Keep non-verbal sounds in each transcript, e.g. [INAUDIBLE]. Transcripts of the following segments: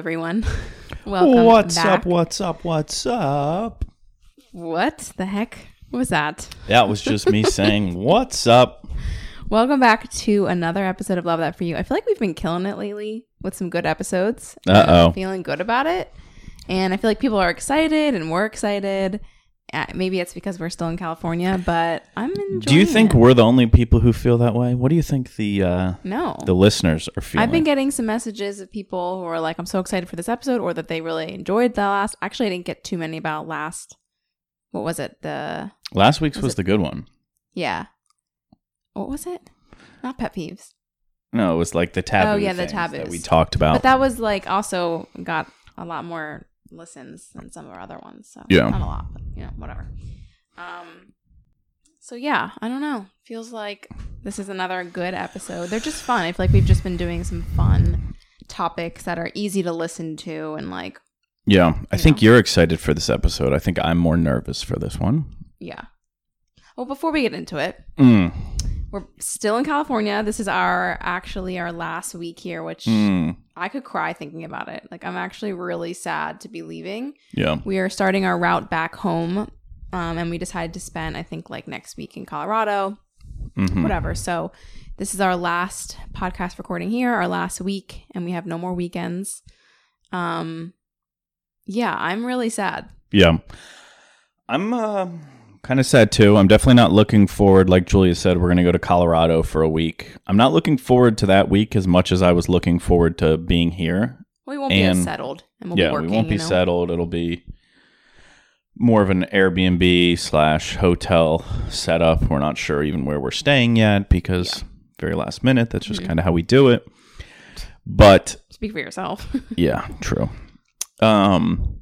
everyone. [LAUGHS] Welcome what's back. up? What's up? What's up? What the heck was that? That was just me [LAUGHS] saying, "What's up?" Welcome back to another episode of Love That For You. I feel like we've been killing it lately with some good episodes. Uh-oh. Feeling good about it. And I feel like people are excited and we're excited. Uh, maybe it's because we're still in California, but I'm enjoying Do you think it. we're the only people who feel that way? What do you think the uh, No. the listeners are feeling? I've been getting some messages of people who are like, I'm so excited for this episode, or that they really enjoyed the last. Actually, I didn't get too many about last. What was it? The Last week's Was was the good one. yeah. What was it? Not pet peeves, No, it was like the taboo. Oh, yeah, the things that we talked about. but that was like also got a lot more listens than some of our other ones. So Yeah. not a lot, but you know, whatever. Um. So yeah, I don't know. Feels like this is another good episode. They're just fun. I feel like we've just been doing some fun topics that are easy to listen to and like yeah, I you think know. you're excited for this episode. I think I'm more nervous for this one. Yeah. Well, before we get into it, Mm, we're still in California. This is our actually our last week here, which mm, I could cry thinking about it. Like I'm actually really sad to be leaving. yeah, We are starting our route back home, um, and we decided to spend I think like next week in Colorado, mhm. whatever. So this is our last podcast recording here, our last week, and we have no more weekends. Um, yeah, I'm really sad. Yeah. I'm uh, kind of sad too. I'm definitely not looking forward. Like Julia said, we're going to go to Colorado for a week. I'm not looking forward to that week as much as I was looking forward to being here. We won't be settled, and we'll yeah, be working. we won't be you know? settled. It'll be more of an Airbnb slash hotel setup. We're not sure even where we're staying yet because very last minute. That's just Mhm. kind of how we do it. But Speak for yourself. [LAUGHS] yeah, true. Um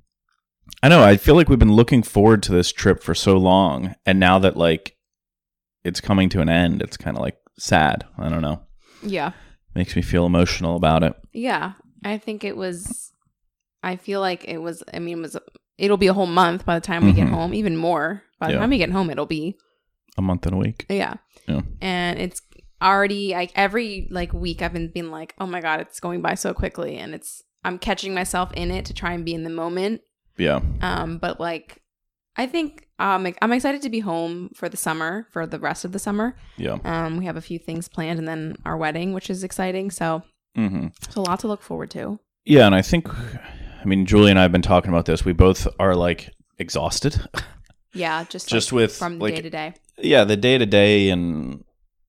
I know, I feel like we've been looking forward to this trip for so long and now that like it's coming to an end, it's kind of like sad. I don't know. yeah. Makes me feel emotional about it. Yeah, I think it was. I feel like it was. I mean, it was. It'll be a whole month by the time we get Mhm. home. Even more by the Yeah. time we get home, it'll be. A month and a week. Yeah. Yeah. And it's already like every like week I've been being like, oh my god, it's going by so quickly, and it's I'm catching myself in it to try and be in the moment. Yeah. Um, but like, I think um, I'm excited to be home for the summer for the rest of the summer. Yeah. Um, we have a few things planned, and then our wedding, which is exciting. So, mm-hmm. so a lot to look forward to. Yeah, and I think I mean Julie and I have been talking about this. We both are like exhausted. Yeah, just Just like, with, from like, day to day. yeah, the day to day and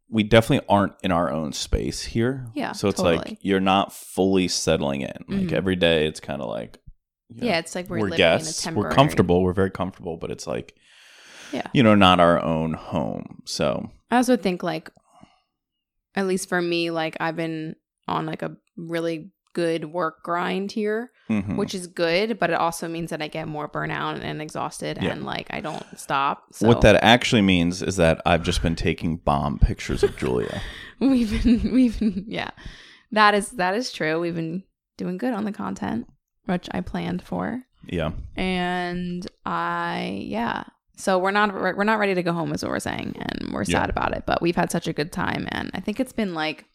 we definitely aren't in our own space here. Yeah, So it's totally. like you're not fully settling in. Like Mhm. every day it's kind of like you know, Yeah, it's like we're, we're, living guests. in a We're comfortable. We're very comfortable, but it's like Yeah. you know, not our own home. So I also think like, at least for me, like I've been on like a really good work grind here, mhm. which is good, but it also means that I get more burnout and exhausted, Yeah. and like I don't stop. So what that actually means is that I've just been taking bomb pictures of Julia. [LAUGHS] we've been we've been yeah, that is that is true. We've been doing good on the content, which I planned for. yeah. and I yeah. So we're not we're not ready to go home, is what we're saying, and we're Yeah. sad about it. But we've had such a good time, and I think it's been like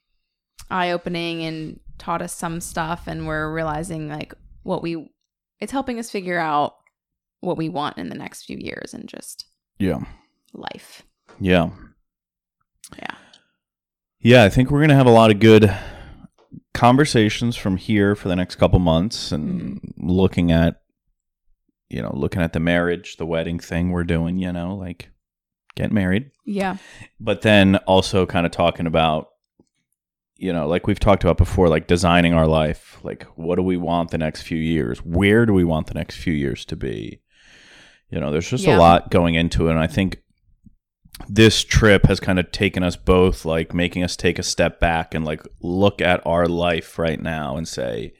eye opening and taught us some stuff, and we're realizing like what we. It's helping us figure out what we want in the next few years and just Yeah. life. Yeah. Yeah. Yeah, I think we're going to have a lot of good conversations from here for the next couple months and mm-hmm. looking at you know, looking at the marriage, the wedding thing we're doing, you know, like get married. Yeah. But then also kind of talking about you know, like we've talked about before, like designing our life. Like what do we want the next few years? Where do we want the next few years to be? You know, there's just Yeah. a lot going into it and I think this trip has kind of taken us both like making us take a step back and like look at our life right now and say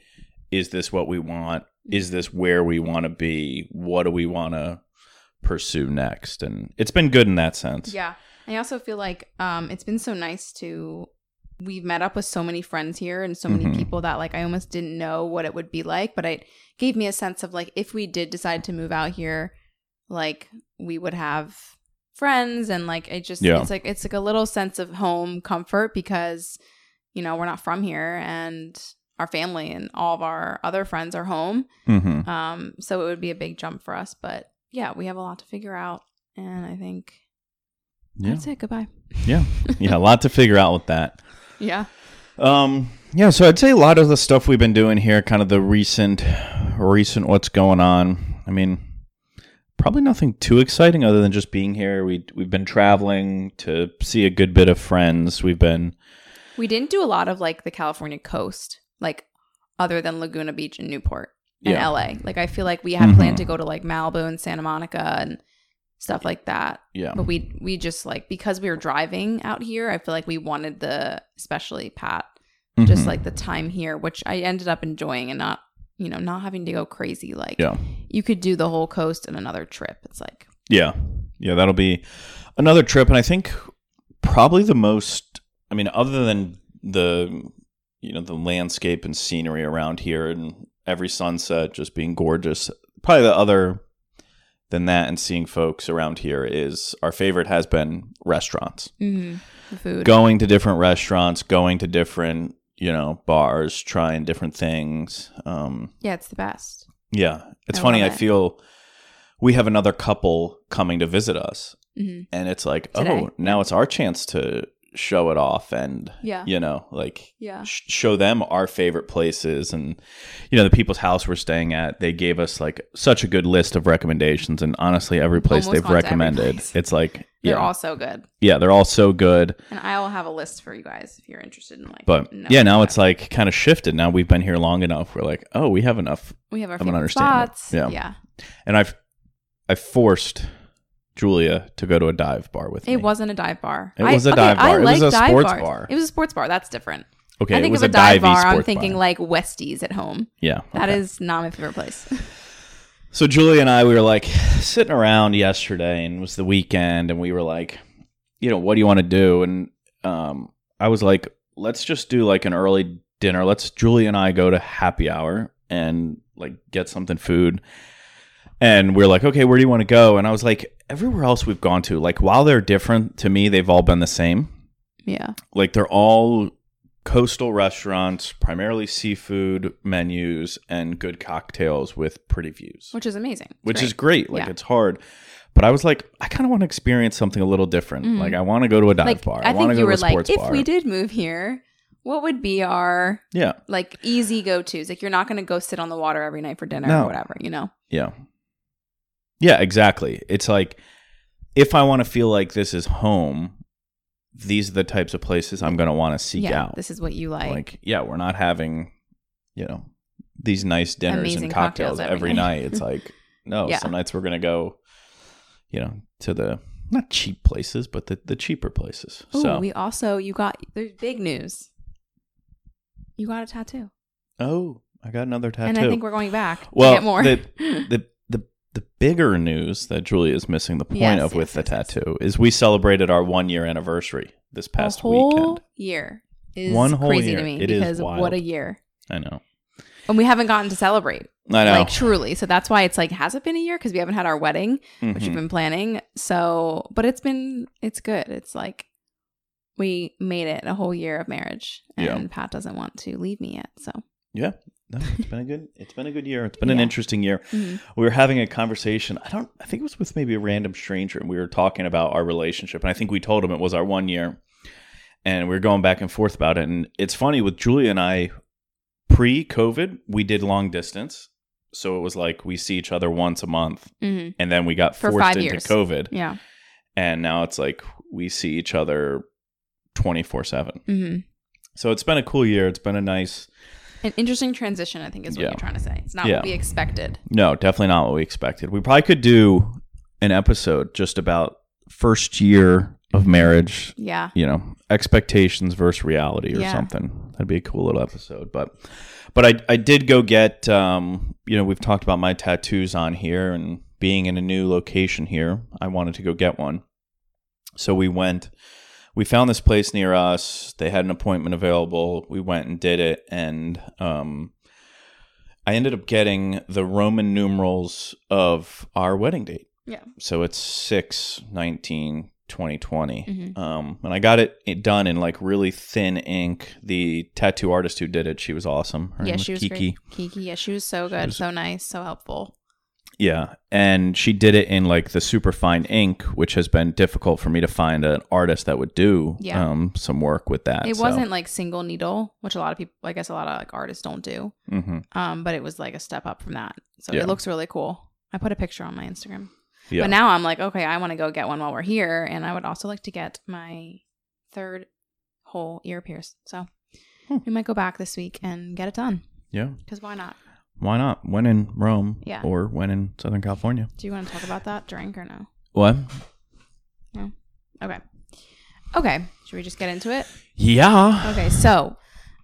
is this what we want is this where we want to be what do we want to pursue next and it's been good in that sense Yeah. I also feel like um it's been so nice to we've met up with so many friends here and so many Mhm. people that like I almost didn't know what it would be like, but it gave me a sense of like if we did decide to move out here, like we would have friends and like it just Yeah. it's like it's like a little sense of home comfort because you know we're not from here and our family and all of our other friends are home. Mm-hmm. Um, so it would be a big jump for us. But yeah, we have a lot to figure out. And I think Yeah. that's it. Goodbye. Yeah. [LAUGHS] Yeah. A lot to figure out with that. Yeah. Um, yeah, so I'd say a lot of the stuff we've been doing here, kind of the recent, recent what's going on. I mean, probably nothing too exciting other than just being here. We we've been traveling to see a good bit of friends. We've been, We didn't do a lot of like the California coast, like other than Laguna Beach and Newport and Yeah. LA. Like I feel like we had Mhm. planned to go to like Malibu and Santa Monica and stuff like that. yeah, But we we just like because we were driving out here, I feel like we wanted the especially Pat just Mhm. like the time here, which I ended up enjoying and not you know not having to go crazy. Like Yeah. you could do the whole coast in another trip. It's like yeah, yeah. That'll be another trip, and I think probably the most. I mean, other than the you know the landscape and scenery around here, and every sunset just being gorgeous. Probably the other than that, and seeing folks around here is our favorite has been restaurants. Mm-hmm. the food. Going to different restaurants, going to different you know bars, trying different things. Um, yeah, it's the best. yeah, it's I funny. I it. feel we have another couple coming to visit us, hmm and it's like, Today. oh, now it's our chance to show it off and Yeah. you know like Yeah. sh- show them our favorite places and you know the people's house we're staying at they gave us like such a good list of recommendations and honestly every place Almost they've gone to every recommended place. it's like They're yeah all so good. yeah they're all so good And I will have a list for you guys if you're interested in like. but yeah now that. it's like kind of shifted now we've been here long enough we're like oh we have enough we have our favorite spots. Yeah. yeah. and i've i forced julia to go to a dive bar with me It wasn't a dive bar. It I- was a okay, dive I bar. It was a sports bars. bar. It was a sports bar. That's different. okay I think it was of a dive bar. I'm thinking bar. like Westies at home. yeah That okay. is not my favorite place. [LAUGHS] So Julie and I, we were like sitting around yesterday, and it was the weekend, and we were like, you know, what do you want to do? And um, I was like, let's just do like an early dinner. Let's Julie and I go to happy hour and like get something food. And we are like, okay, where do you want to go? And I was like, everywhere else we've gone to, like while they're different to me, they've all been the same. yeah. Like they're all coastal restaurants, primarily seafood menus and good cocktails with pretty views Which is amazing. It's which great. is great. Like Yeah. it's hard, but I was like, I kind of want to experience something a little different. Mhm. Like I want to go to a dive like bar. I, I, want think to you go were to a like, sports if we did move here, what would be our yeah, like easy go tos? Like you're not going to go sit on the water every night for dinner No. or whatever, you know? yeah, yeah. Exactly. It's like if I want to feel like this is home, these are the types of places I'm going to want to seek yeah. out. This is what you like. Like, yeah, we're not having, you know, these nice dinners Amazing and cocktails, cocktails every every night. It's [LAUGHS] like, no, Yeah. some nights we're going to go, you know, to the not cheap places, but the, the cheaper places. Oh, so, we also you got there's big news. You got a tattoo, oh, I got another tattoo. and I think we're going back to well, get more. the, [LAUGHS] the the the bigger news that Julie is missing the point Yes, of with yes, the yes, yes. tattoo is we celebrated our one year anniversary this past a whole weekend. year is One whole crazy year. to me It is because what a year, I know. and we haven't gotten to celebrate I know. like truly. So that's why it's like has it been a year because we haven't had our wedding, which Mhm. we've been planning. So, but it's been it's good. It's like we made it a whole year of marriage, and Yeah. Pat doesn't want to leave me yet. So Yeah. No, it's been a good it's been a good year. It's been an interesting year. mhm. We were having a conversation. I don't I think it was with maybe a random stranger and we were talking about our relationship and I think we told him it was our one year. And we were going back and forth about it and it's funny with Julia and I pre-COVID, we did long distance. So it was like we see each other once a month Mhm. and then we got For forced five into years. COVID yeah, and now it's like we see each other 24/7. hmm So it's been a cool year. It's been a nice an interesting transition. I think is what Yeah. you're trying to say. It's not Yeah. what we expected. No, definitely not what we expected. We probably could do an episode just about first year of marriage, Yeah, you know, expectations versus reality or Yeah. something. That'd be a cool little episode. But but I I did go get um, you know, we've talked about my tattoos on here and being in a new location here. I wanted to go get one. So we went we found this place near us. They had an appointment available. We went and did it and um I ended up getting the Roman numerals of our wedding date. yeah. So it's 6 19 2020. Mhm. Um, and I got it, it done in like really thin ink. The tattoo artist who did it, she was awesome. Her yeah, name she was Kiki. great. Kiki, yeah, she was so good, was- so nice, so helpful. Yeah, and she did it in like the super fine ink, which has been difficult for me to find an artist that would do Yeah. um, some work with that. It wasn't like single needle, which a lot of people, I guess, a lot of like artists don't do. hmm Um, but it was like a step up from that. So Yeah. it looks really cool. I put a picture on my Instagram. Yeah. But now I'm like, okay, I want to go get one while we're here, and I would also like to get my third whole ear pierced. So Hmm. we might go back this week and get it done. yeah. Because why not? Why not? When in Rome, Yeah. or when in Southern California. Do you want to talk about that drink or no? What? No. Okay. Okay. Should we just get into it? Yeah. Okay. So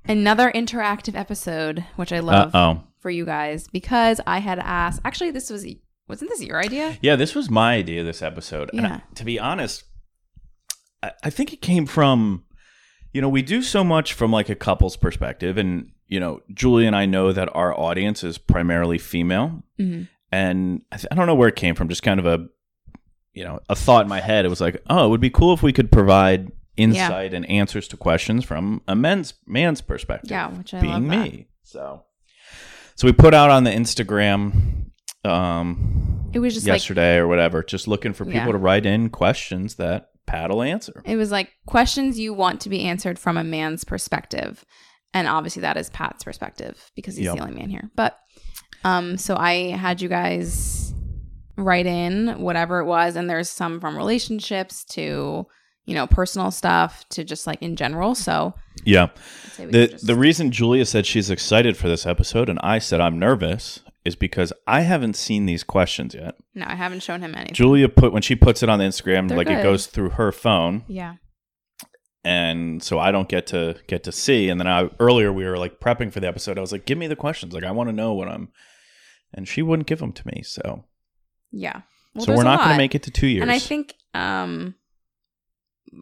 another interactive episode, which I love oh. for you guys because I had asked. Actually, this was wasn't this your idea? Yeah, this was my idea. This episode, and Yeah. I- to be honest, I, I think it came from, you know, we do so much from like a couple's perspective, and you know, Julie and I know that our audience is primarily female, Mhm. and I, th- I don't know where it came from. Just kind of a, you know, a thought in my head. It was like, oh, it would be cool if we could provide insight and answers to questions from a men's man's perspective. Yeah, which I being me. So, so we put out on the Instagram. Um, It was just like yesterday or whatever, just looking for people Yeah. to write in questions that Pat will answer. it was like questions you want to be answered from a man's perspective, and obviously that is Pat's perspective because he's Yep. the only man here. But um, so I had you guys write in whatever it was, and there's some from relationships to you know personal stuff to just like in general. So Yeah. I'd say we The just- the reason Julia said she's excited for this episode and I said I'm nervous is because I haven't seen these questions yet. no, I haven't shown him anything. Julia put when she puts it on the Instagram, They're like it goes through her phone, yeah, and so I don't get to get to see. And then I earlier we were like prepping for the episode. I was like, "Give me the questions. Like I want to know what I'm." And she wouldn't give them to me. So yeah. Well, so we're not going to make it to two years. And I think um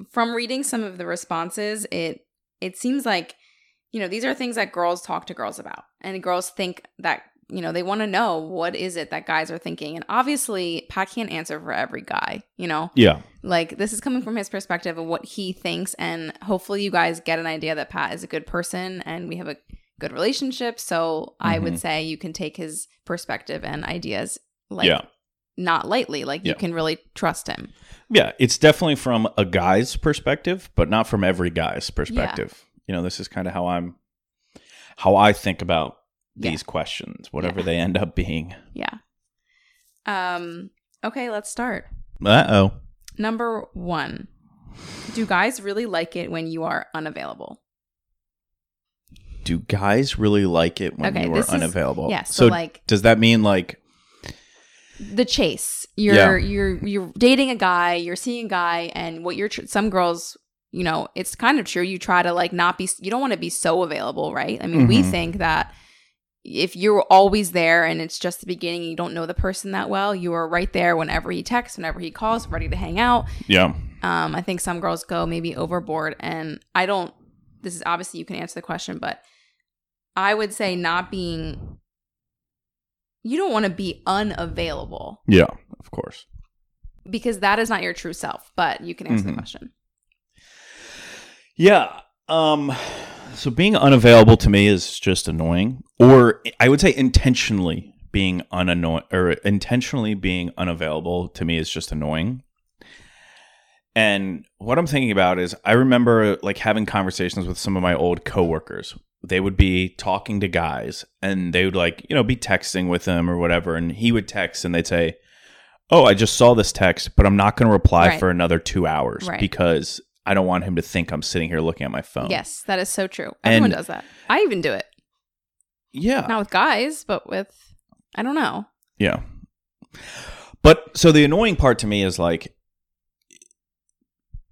from reading some of the responses, it it seems like you know, these are things that girls talk to girls about. And girls think that, you know, they want to know what is it that guys are thinking. And obviously, Pat can't answer for every guy, you know? yeah, Like this is coming from his perspective of what he thinks and hopefully you guys get an idea that Pat is a good person and we have a good relationship. So I Mhm. would say you can take his perspective and ideas like yeah. not lightly. Like you can really trust him. Yeah, it's definitely from a guy's perspective, but not from every guy's perspective. You know, this is kind of how I'm how I think about Yeah. these questions, whatever Yeah. they end up being. Yeah. Um okay, let's start. Uh-oh. Number 1. Do guys really like it when you are unavailable? Do guys really like it when Okay, you are unavailable? Yes. so, like does that mean like the chase. You're Yeah. you're you're dating a guy, you're seeing a guy and what you're tr- some girls, you know, it's kind of true. You try to like not be you don't want to be so available, right? I mean, we Mhm. think that if you're always there and it's just the beginning, you don't know the person that well, you are right there whenever he texts, whenever he calls, ready to hang out. yeah. Um, I think some girls go maybe overboard, and I don't. This is obviously you can answer the question, but I would say not being. You don't want to be unavailable Yeah, of course. because that is not your true self. But you can answer the Mhm. question. Yeah. Um so being unavailable to me is just annoying or I would say intentionally being unannoying or intentionally being unavailable to me is just annoying. And what I'm thinking about is I remember like having conversations with some of my old coworkers. They would be talking to guys and they would like, you know, be texting with them or whatever and he would text and they'd say, "Oh, I just saw this text, but I'm not going to reply Right. for another 2 hours Right. because I don't want him to think I'm sitting here looking at my phone." Yes, that is so true. Everyone And- does that. I even do it. Yeah. Not with guys, but with I don't know. Yeah. But so the annoying part to me is like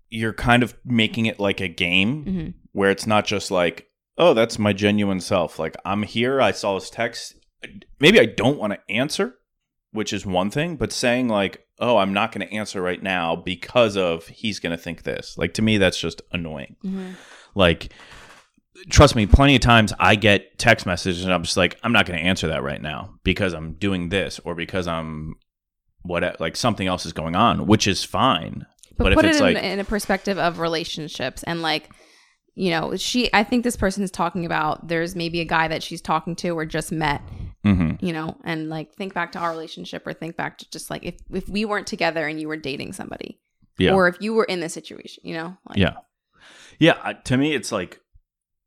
you're kind of making it like a game hmm where it's not just like, oh, that's my genuine self. Like I'm here, I saw this text. Maybe I don't want to answer, which is one thing, but saying like, oh, I'm not going to answer right now because of he's going to think this. Like to me that's just annoying. hmm Like trust me, plenty of times I get text messages and I'm just like, I'm not going to answer that right now because I'm doing this or because I'm what like something else is going on, which is fine. But, But if put it it's in, like- in a perspective of relationships and like, you know, she. I think this person is talking about. There's maybe a guy that she's talking to or just met, Mm-hmm. you know, and like think back to our relationship or think back to just like if if we weren't together and you were dating somebody, Yeah. or if you were in this situation, you know, like, Yeah. Yeah. To me, it's like,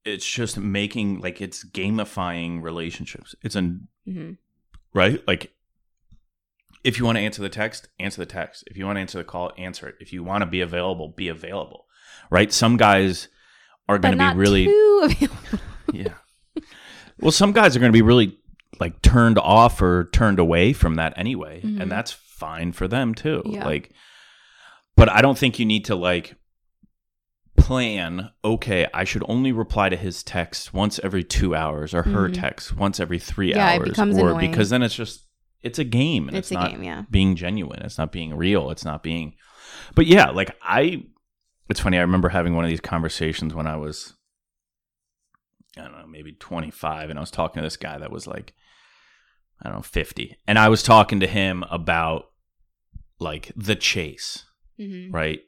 it's just making, like, it's gamifying relationships. It's an, hmm right? Like, if you want to answer the text, answer the text. If you want to answer the call, answer it. If you want to be available, be available, right? Some guys are going to be really, too [LAUGHS] available. yeah. Well, some guys are going to be really like turned off or turned away from that anyway, Mhm. and that's fine for them too. Yeah. Like, but I don't think you need to like plan. Okay, I should only reply to his text once every two hours, or her Mhm. text once every three Yeah, it hours, becomes or annoying. because then it's just it's a game and It's it's, a not game, yeah. being genuine. It's not being real. It's not being. But yeah, like I, it's funny. I remember having one of these conversations when I was, I don't know, maybe 25, and I was talking to this guy that was like, I don't know, 50, and I was talking to him about like the chase, hmm right?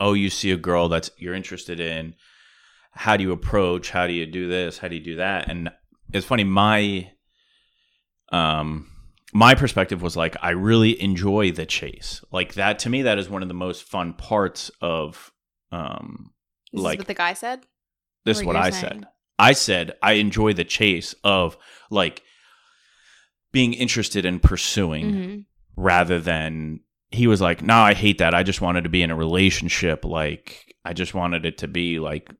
Oh, you see a girl that's you're interested in. How do you approach? How do you do this? How do you do that? And it's funny. My, um, my perspective was like I really enjoy the chase. Like that to me, that is one of the most fun parts of, um, This like is what the guy said. this is Or what I saying? said. I said I enjoy the chase of like being interested in pursuing hmm rather than he was like, "No, I hate that. I just wanted to be in a relationship. Like, I just wanted it to be like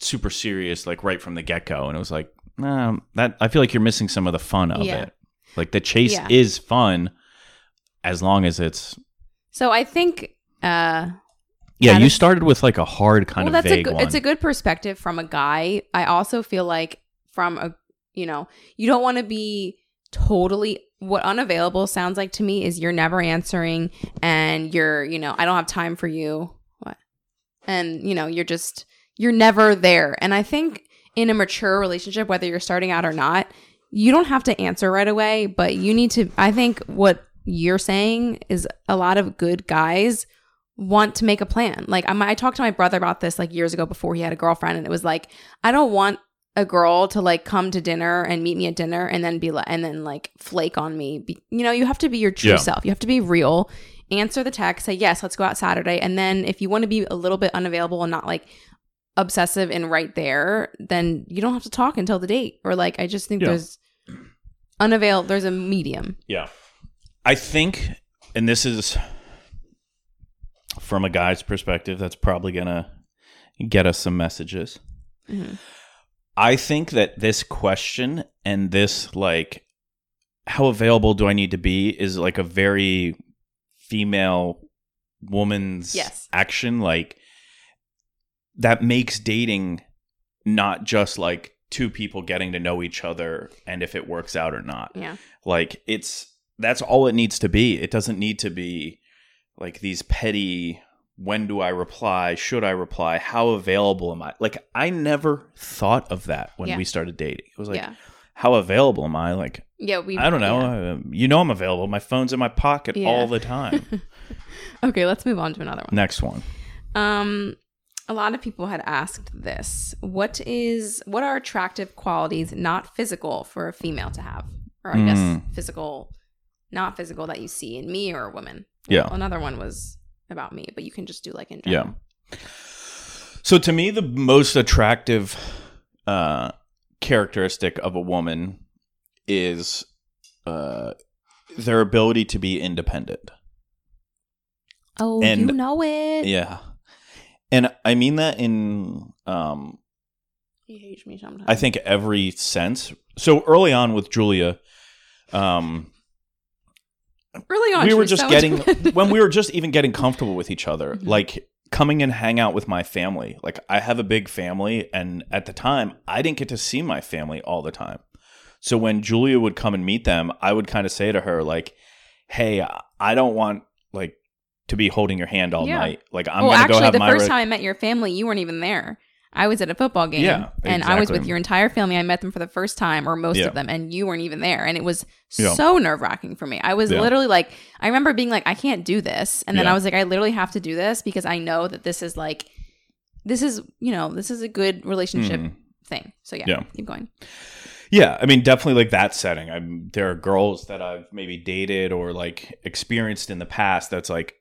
super serious, like right from the get go." And it was like, "Nah, that I feel like you're missing some of the fun of Yeah. it. Like the chase Yeah. is fun as long as it's So I think. uh yeah. You started with like a hard kind well, of that's a vague good, one. it's a good perspective from a guy. I also feel like from a you know you don't want to be totally what unavailable sounds like to me is you're never answering and you're you know I don't have time for you. What? And you know you're just you're never there. And I think in a mature relationship whether you're starting out or not you don't have to answer right away but you need to I think what you're saying is a lot of good guys want to make a plan. Like I'm, I talked to my brother about this like years ago before he had a girlfriend, and it was like I don't want a girl to like come to dinner and meet me at dinner and then be like and then like flake on me. Be, you know, you have to be your true Yeah. self. You have to be real. Answer the text. Say yes. Let's go out Saturday. And then if you want to be a little bit unavailable and not like obsessive and right there, then you don't have to talk until the date. Or like I just think Yeah. there's unavailable. There's a medium. Yeah. I think, and this is from a guy's perspective, that's probably going to get us some messages. Mhm. I think that this question and this, like, how available do I need to be is like a very female woman's Yes. action. Like, that makes dating not just like two people getting to know each other and if it works out or not Yeah. like it's that's all it needs to be it doesn't need to be like these petty when do i reply should i reply how available am i like i never thought of that when Yeah. we started dating it was like yeah. how available am i like Yeah. We. i don't know yeah. uh, you know i'm available my phone's in my pocket all the [LAUGHS] time Okay. Let's move on to another one. next one Um, a lot of people had asked this. What is what are attractive qualities not physical for a female to have, or I Mm. guess physical, not physical that you see in me or a woman? Yeah. Well, another one was about me, but you can just do like in general. yeah so to me the most attractive uh characteristic of a woman is uh their ability to be independent Oh, And- you know it. Yeah. And I mean that in um He hates me sometimes. I think every sense. So early on with Julia, um early on we were just getting when we [LAUGHS] were just even getting comfortable with each other, Mhm. like coming and hang out with my family. Like I have a big family and at the time I didn't get to see my family all the time. So when Julia would come and meet them, I would kind of say to her like, "Hey, I don't want like to be holding your hand all Yeah. night. Like I'm well, going to actually, go have the my first re- time I met your family, you weren't even there. I was at a football game Yeah, and I was with your entire family. I met them for the first time or most Yeah. of them and you weren't even there. And it was Yeah. so nerve wracking for me. I was literally like, I remember being like, I can't do this. And then. I was like, I literally have to do this because I know that this is like, this is, you know, this is a good relationship Mhm. thing. So yeah, Yeah. keep going. Yeah, I mean, definitely like that setting. I'm there are girls that I've maybe dated or like experienced in the past. That's like,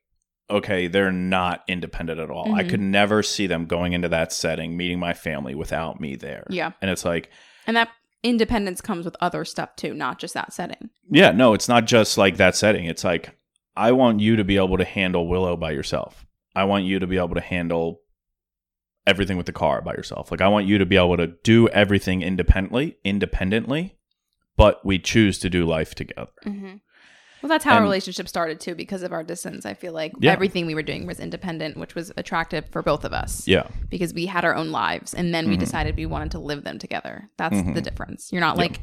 okay, they're not independent at all. I Mhm. could never see them going into that setting, meeting my family without me there. Yeah. and it's like, And that independence comes with other stuff too, not just that setting. yeah, no, it's not just like that setting. It's like, I want you to be able to handle Willow by yourself. I want you to be able to handle everything with the car by yourself. Like I want you to be able to do everything independently, independently, but we choose to do life together. Mm-hmm. Well, that's how our relationship started too, because of our distance. I feel like Yeah. everything we were doing was independent, which was attractive for both of us. Yeah. Because we had our own lives, and then we Mhm. decided we wanted to live them together. That's Mhm. the difference. You're not Yeah. like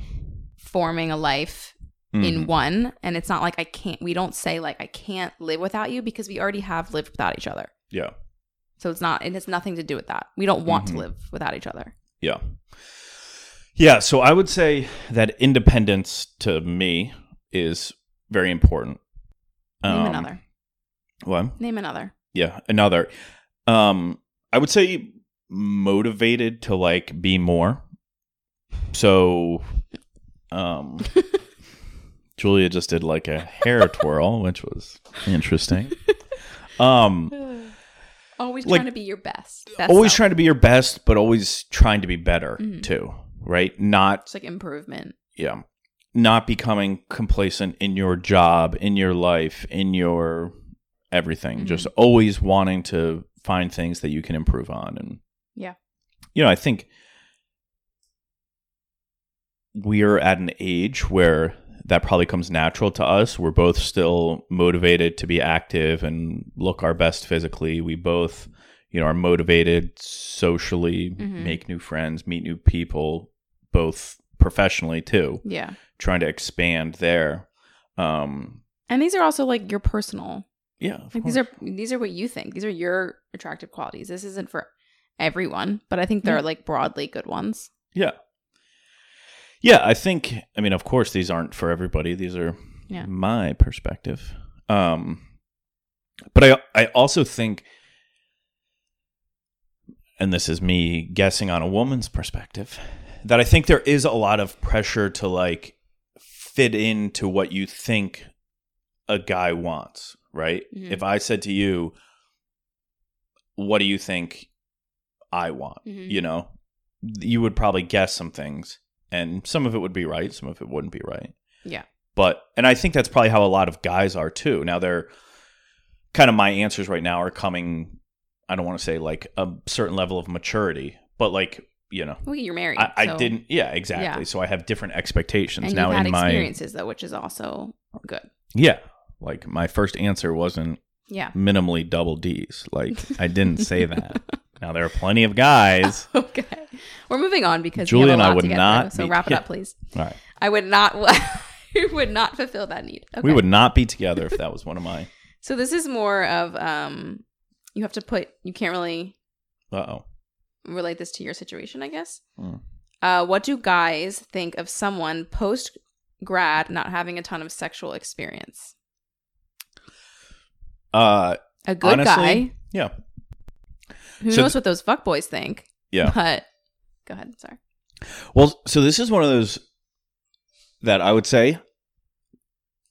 forming a life in Mhm. one, and it's not like I can't. We don't say like I can't live without you because we already have lived without each other. Yeah. So it's not. It has nothing to do with that. We don't want Mhm. to live without each other. Yeah. Yeah. So I would say that independence to me is very important. Name Um, another. What? Name another. Yeah. Another. Um, I would say motivated to like be more. So, um, [LAUGHS] Julia just did like a hair twirl, which was interesting. Um, [SIGHS] Always like- trying to be your best. best always self. trying to be your best, but always trying to be better Mhm. too, right? Not It's like improvement. yeah, not becoming complacent in your job, in your life, in your everything. Mhm. Just always wanting to find things that you can improve on, and Yeah. you know, I think we're at an age where that probably comes natural to us. We're both still motivated to be active and look our best physically. We both, you know, are motivated socially, Mhm. make new friends, meet new people, both professionally too, Yeah. trying to expand there. Um, And these are also like your personal. yeah, Like these are these are what you think. These are your attractive qualities. This isn't for everyone, but I think they're Yeah. like broadly good ones. yeah, yeah. I think. I mean, of course, these aren't for everybody. These are Yeah. my perspective. Um, but I I also think, and this is me guessing on a woman's perspective, that I think there is a lot of pressure to like fit into what you think a guy wants, right? Mhm. If I said to you, "What do you think I want?" Mhm. You know, you would probably guess some things, and some of it would be right, some of it wouldn't be right. Yeah. But and I think that's probably how a lot of guys are too. Now they're kind of my answers right now are coming I don't want to say like a certain level of maturity, but like, you know, Well, you're married. I, I didn't yeah, exactly. Yeah. So I have different expectations And now you've had in my experiences though, which is also good. Yeah. Like my first answer wasn't Yeah. minimally double D's. Like I didn't say that. [LAUGHS] Now there are plenty of guys. [LAUGHS] okay. We're moving on because Julie and I would not so be- wrap it yeah. up, please. All right. I would not. I [LAUGHS] would not fulfill that need. Okay. We would not be together if that was one of my So this is more of um. You have to put. You can't really uh oh. Relate this to your situation, I guess. Mm. Uh, what do guys think of someone post grad not having a ton of sexual experience? Uh A good Honestly, guy. yeah. Who So knows what those fuckboys think? Yeah. [LAUGHS] But go ahead. Sorry. Well, so this is one of those that I would say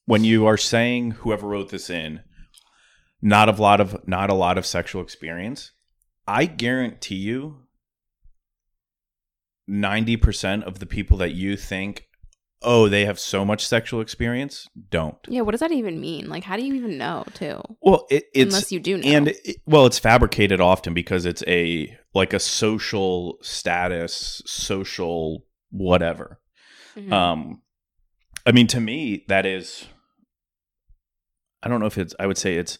when you are saying whoever wrote this in, not a lot of not a lot of sexual experience. I guarantee you, ninety percent of the people that you think, oh, they have so much sexual experience, don't. Yeah. What does that even mean? Like, how do you even know? Too. Well, it, it's Unless you do know. and it, well it's fabricated often because it's a like a social status social whatever Mhm. um i mean to me that is i don't know if it's i would say it's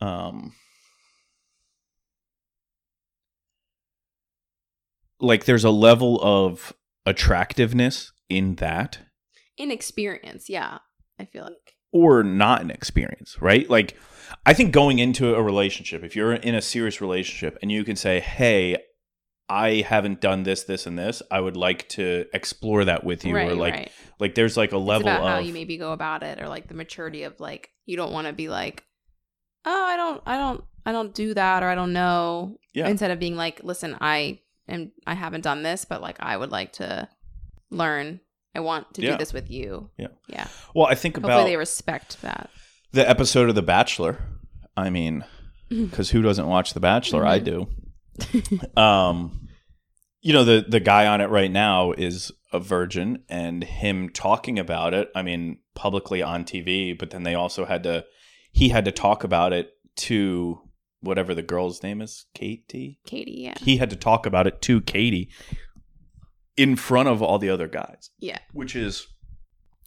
um like there's a level of attractiveness in that inexperience. Yeah. I feel like. or not an experience, right? Like I think going into a relationship, if you're in a serious relationship and you can say, "Hey, I haven't done this, this, and this. I would like to explore that with you, right, or like, right. like there's like a level of how you maybe go about it, or like the maturity of like you don't want to be like, oh, I don't, I don't, I don't do that, or I don't know. Yeah. Instead of being like, listen, I am, I haven't done this, but like I would like to learn. I want to Yeah. do this with you. Yeah. Yeah. well, I think Hopefully about they respect that. the episode of The Bachelor. I mean, [LAUGHS] because who doesn't watch The Bachelor? I do. Mm-hmm. [LAUGHS] um, you know the the guy on it right now is a virgin, and him talking about it. I mean, publicly on TV, but then they also had to. He had to talk about it to whatever the girl's name is, Katie. Katie, yeah. He had to talk about it to Katie in front of all the other guys. Yeah. which is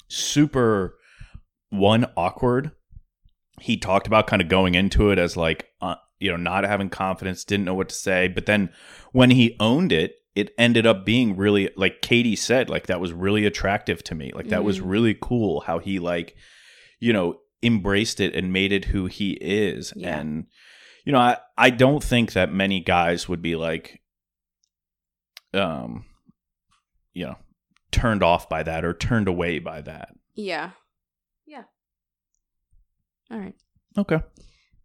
super one awkward. He talked about kind of going into it as like uh, you know not having confidence, didn't know what to say, but then when he owned it, it ended up being really like Katie said, like that was really attractive to me. Like that was Mhm. really cool how he like you know embraced it and made it who he is Yeah. and you know I I don't think that many guys would be like um you know turned off by that or turned away by that. Yeah. Yeah. All right. Okay.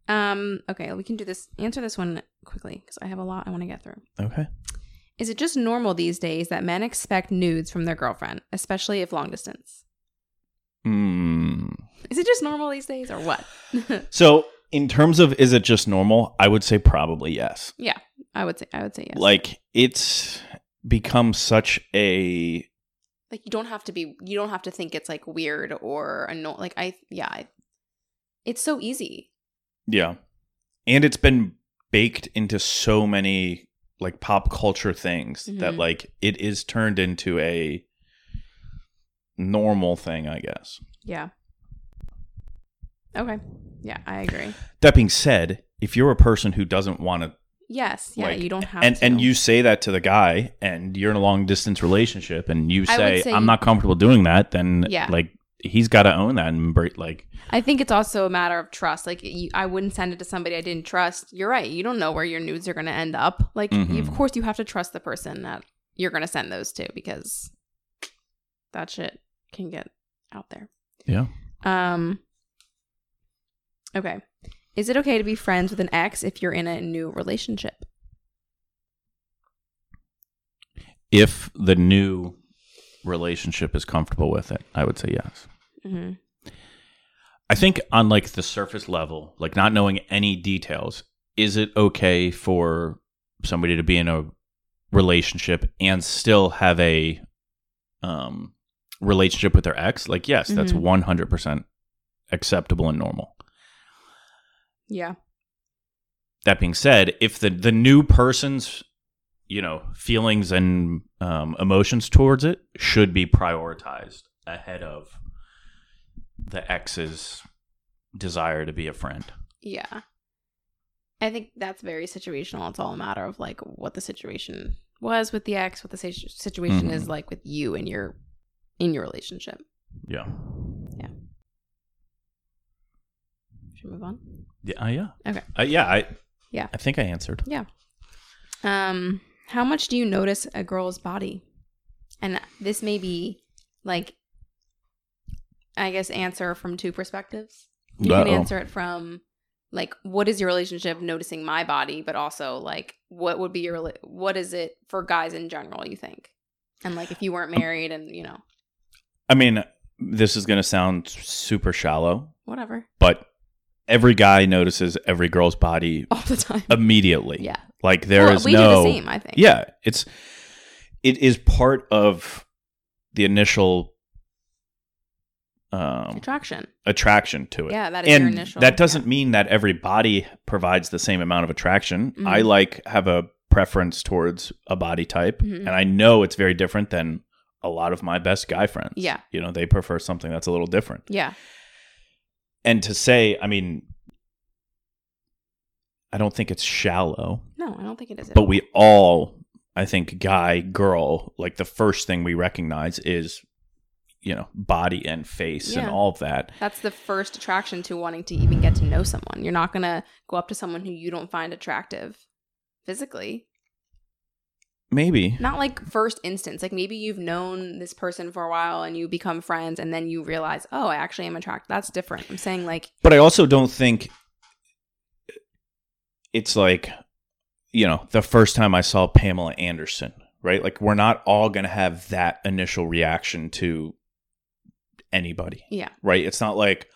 Um, okay, we can do this answer this one quickly because I have a lot I want to get through. Okay. Is it just normal these days that men expect nudes from their girlfriend, especially if long distance? Mm. Is it just normal these days or what? [LAUGHS] So, in terms of is it just normal? I would say probably yes. yeah, I would say I would say yes. Like it's become such a like you don't have to be you don't have to think it's like weird or annoying. Like I yeah, I, it's so easy. yeah. And it's been baked into so many like pop culture things that Mhm. like it is turned into a normal thing, I guess. Yeah. Okay. Yeah, I agree. That being said, if you're a person who doesn't want to Yes. Yeah. Like, you don't have and to. and you say that to the guy and you're in a long distance relationship and you say, say i'm you- not comfortable doing that then Yeah. like he's got to own that and like I think it's also a matter of trust. Like, you, I wouldn't send it to somebody I didn't trust. You're right. You don't know where your nudes are going to end up. Like, you, of Mhm. course, you have to trust the person that you're going to send those to because that shit can get out there. yeah Um. Okay. Is it okay to be friends with an ex if you're in a new relationship? if the new relationship is comfortable with it i would say yes hmm i think on like the surface level like not knowing any details is it okay for somebody to be in a relationship and still have a um relationship with their ex like yes that's Mhm. 100% acceptable and normal Yeah. that being said if the the new person's you know feelings and um, emotions towards it should be prioritized ahead of the ex's desire to be a friend Yeah. I think that's very situational. It's all a matter of like what the situation was with the ex, what the situ- situation Mhm. is like with you and your in your relationship. Yeah. Yeah Should we move on? Yeah uh, yeah Okay. uh, yeah i Yeah. i think i answered Yeah. Um, how much do you notice a girl's body? And this may be like, I guess, answer from two perspectives. You can Uh-oh. answer it from like, what is your relationship noticing my body, but also like, what would be your what is it for guys in general? You think, and like, if you weren't married, and you know, i mean this is going to sound super shallow whatever, but every guy notices every girl's body [LAUGHS] all the time. immediately yeah, like there Well, is we no do the same. I think. yeah it's it is part of the initial um attraction. attraction to it Yeah, that is your initial. that doesn't mean that every body provides the same amount of attraction Mhm. i like have a preference towards a body type Mhm. and i know it's very different than a lot of my best guy friends Yeah. you know they prefer something that's a little different Yeah. And to say i mean i don't think it's shallow No, I don't think it is. but all. we all i think guy girl like the first thing we recognize is you know, body and face and all of that. That's the first attraction to wanting to even get to know someone. You're not going to go up to someone who you don't find attractive physically. Maybe. Not like first instance. Like maybe you've known this person for a while and you become friends and then you realize, oh, I actually am attracted. That's different. I'm saying like, But I also don't think it's like, you know, the first time I saw Pamela Anderson, right? Like, we're not all going to have that initial reaction to anybody, yeah, right? It's not like,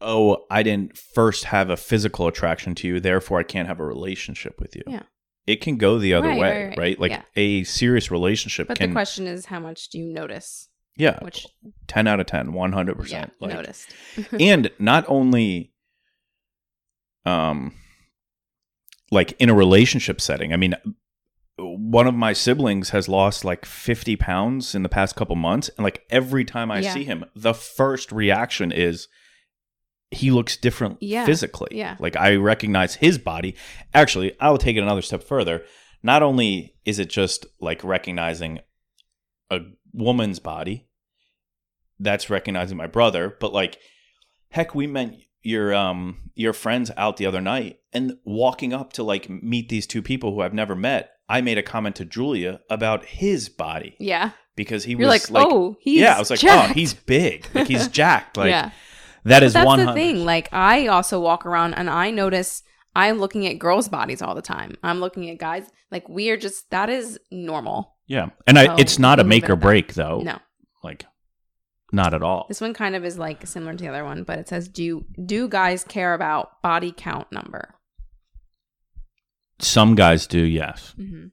oh, I didn't first have a physical attraction to you, therefore I can't have a relationship with you. Yeah. It can go the other Right, way, right, right? Like Yeah. a serious relationship but can, the question is, how much do you notice? yeah, Which 10 out of 10, 100%. yeah, like, noticed. [LAUGHS] and not only um like in a relationship setting i mean one of my siblings has lost like 50 pounds in the past couple months and like every time i Yeah. see him the first reaction is he looks different Yeah. physically Yeah. like i recognize his body actually i'll take it another step further not only is it just like recognizing a woman's body that's recognizing my brother but like heck we met your um your friends out the other night and walking up to like meet these two people who I've never met I made a comment to Julia about his body yeah, because he you're was like, oh, he's yeah I was like jacked. oh he's big like he's [LAUGHS] jacked like yeah. That But that's one the thing. Like I also walk around and I notice I'm looking at girls' bodies all the time. I'm looking at guys. Like we are just that is normal. yeah and I it's not a make or break though No, like not at all this one kind of is like similar to the other one, but it says, "Do do guys care about body count number?" some guys do yes hmm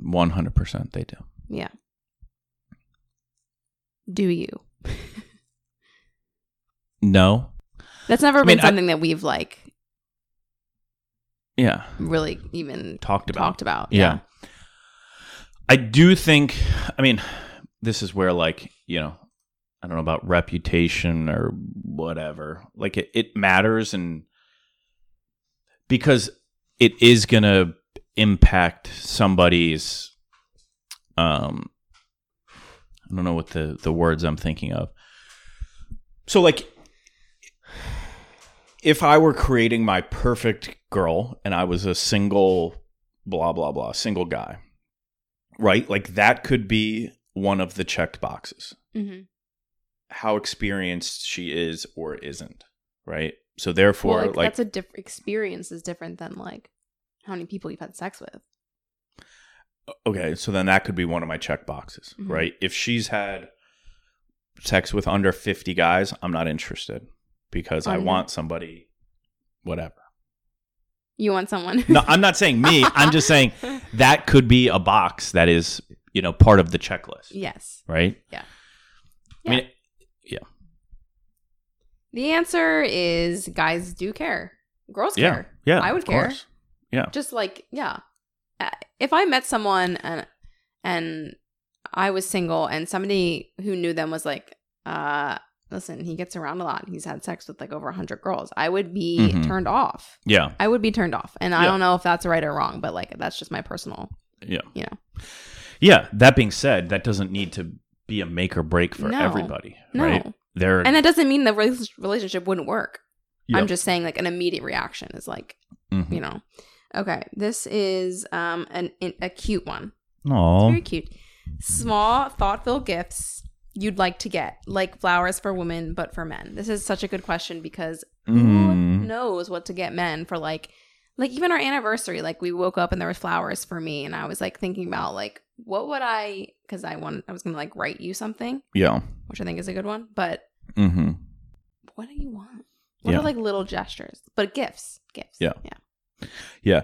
100% they do Yeah. Do you? [LAUGHS] no That's never I mean, been I- something that we've like yeah really even talked about talked about. Yeah. I do think, I mean, this is where, like, you know, I don't know about reputation or whatever. Like, it, it matters and because it is going to impact somebody's, um, I don't know what the, the words I'm thinking of. So, like, if I were creating my perfect girl and I was a single, blah, blah, blah, single guy, right? Like that could be one of the checked boxes. hmm How experienced she is or isn't, right? So therefore, Well, like, like, that's a different experience is different than like how many people you've had sex with. okay, so then that could be one of my check boxes, Mhm. right? If she's had sex with under 50 guys, I'm not interested because I want somebody whatever. You want someone? No, I'm not saying me. I'm just saying [LAUGHS] that could be a box that is, you know, part of the checklist, yes. right? Yeah. I mean, yeah. The answer is guys do care. Girls yeah, care. yeah, I would of care. course. Yeah. Just like yeah, Uh, if I met someone and and I was single and somebody who knew them was like, uh, listen, he gets around a lot. He's had sex with like over a hundred girls. I would be Mhm. turned off. Yeah. I would be turned off, and I Yeah. don't know if that's right or wrong, but like that's just my personal. Yeah. You know. Yeah. That being said, that doesn't need to be a make or break for No. everybody, No. right? There, And that doesn't mean the rel- relationship wouldn't work. Yeah. I'm just saying, like, an immediate reaction is like, Mhm. you know. Okay, this is um an, an a cute one. Aw. Very cute. Small, thoughtful gifts you'd like to get, like flowers for women, but for men. This is such a good question because who Mm. knows what to get men for like like even our anniversary like we woke up and there was flowers for me and i was like thinking about like what would i because i want i was gonna like write you something Yeah. which i think is a good one but Mm-hmm. what do you want what Yeah. are like little gestures but gifts gifts Yeah. yeah Yeah.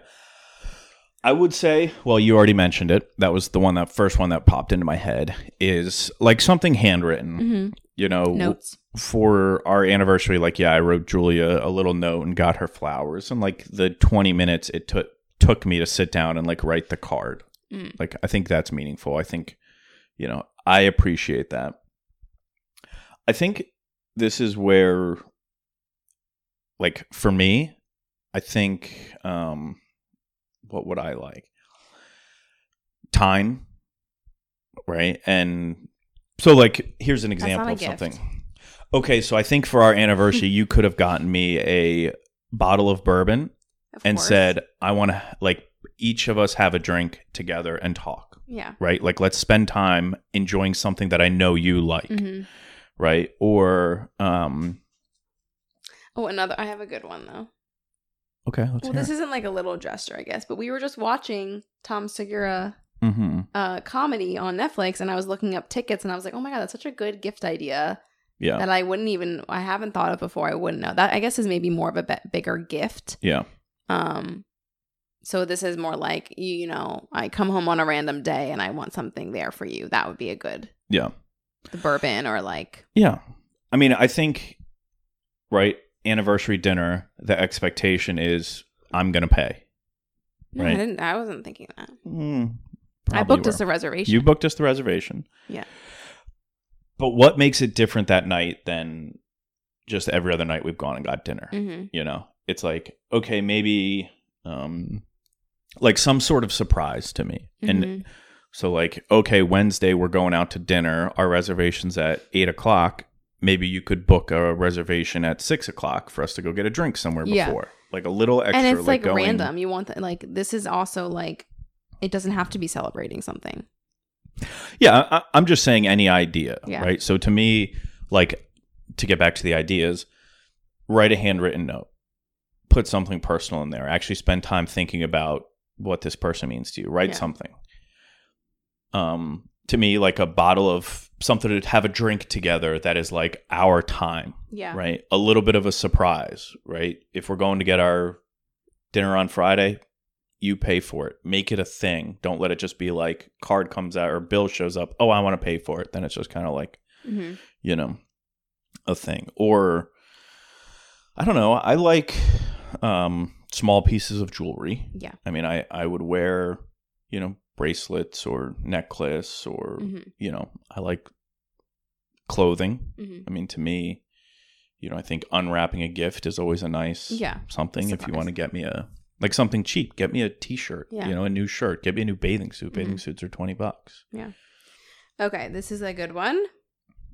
I would say, well, you already mentioned it. That was the one that first one that popped into my head is like something handwritten. hmm You know, notes for our anniversary, like yeah, I wrote Julia a little note and got her flowers, and like the twenty minutes it took took me to sit down and like write the card. Mm. Like I think that's meaningful. I think, you know, I appreciate that. I think this is where, like for me, I think, um, what would I like? Time, right? And So, like, here's an example of gift. something. Okay, so I think for our anniversary, you could have gotten me a bottle of bourbon Of and course. said, I want to, like, each of us have a drink together and talk, yeah. right? Like, let's spend time enjoying something that I know you like, hmm right? Or, um, Oh, another. I have a good one though. Okay, let's Well, hear this isn't like a little gesture, I guess, but we were just watching Tom Segura. Mm-hmm. uh, comedy on Netflix, and I was looking up tickets, and I was like, "Oh my god, that's such a good gift idea Yeah. that I wouldn't even, I haven't thought of before. I wouldn't know that. I guess is maybe more of a be- bigger gift. Yeah. Um, so this is more like you, you know, I come home on a random day and I want something there for you. That would be a good Yeah. the bourbon or like Yeah. I mean, I think, right, anniversary dinner, the expectation is I'm going to pay. no, Right. I didn't. I wasn't thinking that. Mm, I booked us a reservation. You booked us the reservation. Yeah. But what makes it different that night than just every other night we've gone and got dinner? hmm You know, it's like, okay, maybe um like some sort of surprise to me. And Mhm. so like, okay, Wednesday we're going out to dinner. Our reservation's at eight o'clock. Maybe you could book a reservation at six o'clock for us to go get a drink somewhere Yeah. before. Like a little extra and it's like, going- random. You want the, like this is also like it doesn't have to be celebrating something. Yeah, I, I'm just saying any idea, Yeah. right? So to me, like to get back to the ideas, write a handwritten note, put something personal in there. Actually, spend time thinking about what this person means to you. Write Yeah. something. Um, to me, like a bottle of something to have a drink together that is like our time, Yeah. right? A little bit of a surprise, right? If we're going to get our dinner on Friday, you pay for it. Make it a thing. Don't let it just be like card comes out or bill shows up. Oh, I want to pay for it. Then it's just kind of like, hmm you know, a thing. Or I don't know. I like um small pieces of jewelry. Yeah. I mean, I I would wear, you know, bracelets or necklace or hmm you know, I like clothing. hmm I mean, to me, you know, I think unwrapping a gift is always a nice Yeah. something. If you want to get me a like something cheap, get me a T-shirt. Yeah. You know, a new shirt. Get me a new bathing suit. Bathing Mhm. suits are twenty bucks. Yeah okay, this is a good one.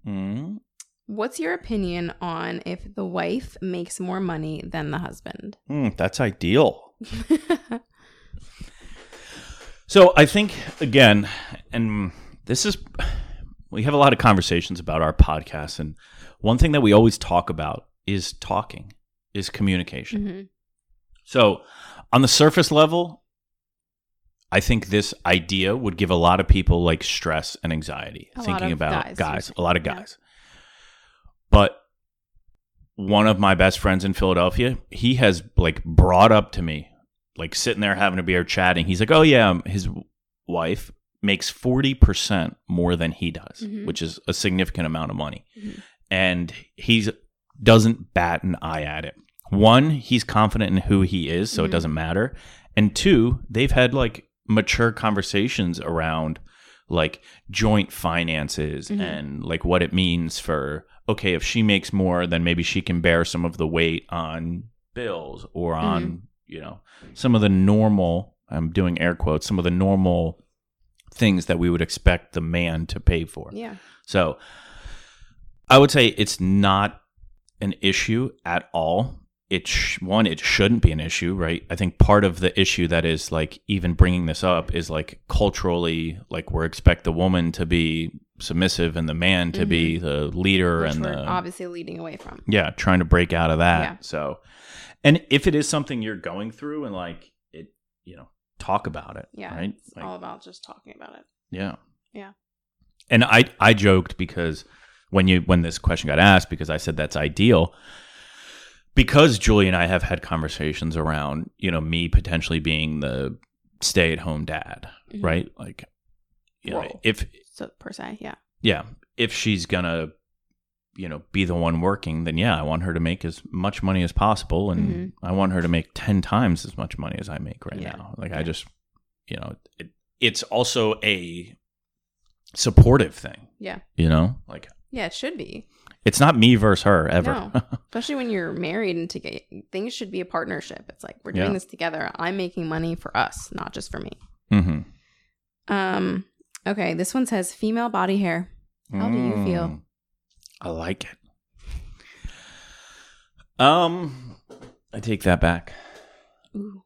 Mm. What's your opinion on if the wife makes more money than the husband? Mm, that's ideal. [LAUGHS] So I think again, and this is we have a lot of conversations about our podcast, and one thing that we always talk about is talking, is communication. Mhm. So, on the surface level, I think this idea would give a lot of people like stress and anxiety A thinking about guys, guys, a lot of saying, yeah. guys. But one of my best friends in Philadelphia, he has like brought up to me, like sitting there having a beer chatting. He's like, "Oh yeah, um, his wife makes 40% more than he does, Mhm. which is a significant amount of money." Mhm. And he's doesn't bat an eye at it. One, he's confident in who he is, so it Mhm. doesn't matter. And two, they've had like mature conversations around like joint finances Mhm. and like what it means for okay, if she makes more, then maybe she can bear some of the weight on bills or on, you know, some of the normal, I'm doing air quotes, some of the normal things that we would expect the man to pay for. Yeah. So I would say it's not an issue at all. It sh- one, it shouldn't be an issue, right? I think part of the issue that is like even bringing this up is like culturally, like we're expect the woman to be submissive and the man to be the leader Mm-hmm. Which and the obviously leading away from. yeah, trying to break out of that. Yeah. So, and if it is something you're going through and like it, you know, talk about it. Yeah. Right. It's Like, all about just talking about it. yeah. Yeah. And I I joked because when you when this question got asked because I said that's ideal because Julie and I have had conversations around, you know, me potentially being the stay-at-home dad, Mhm. right? Like you know, if So per se, yeah. yeah, if she's going to you know, be the one working, then yeah, I want her to make as much money as possible and Mhm. I want her to make 10 times as much money as I make right Yeah. now. Like I just you know, it, it's also a supportive thing, Yeah. you know? Like Yeah, it should be. it's not me versus her ever. No. [LAUGHS] Especially when you're married and together, things should be a partnership. It's like we're doing Yeah. this together. I'm making money for us, not just for me. mm-hmm. Um. Okay, this one says female body hair. How do you feel? I like it. Um, I take that back. Ooh.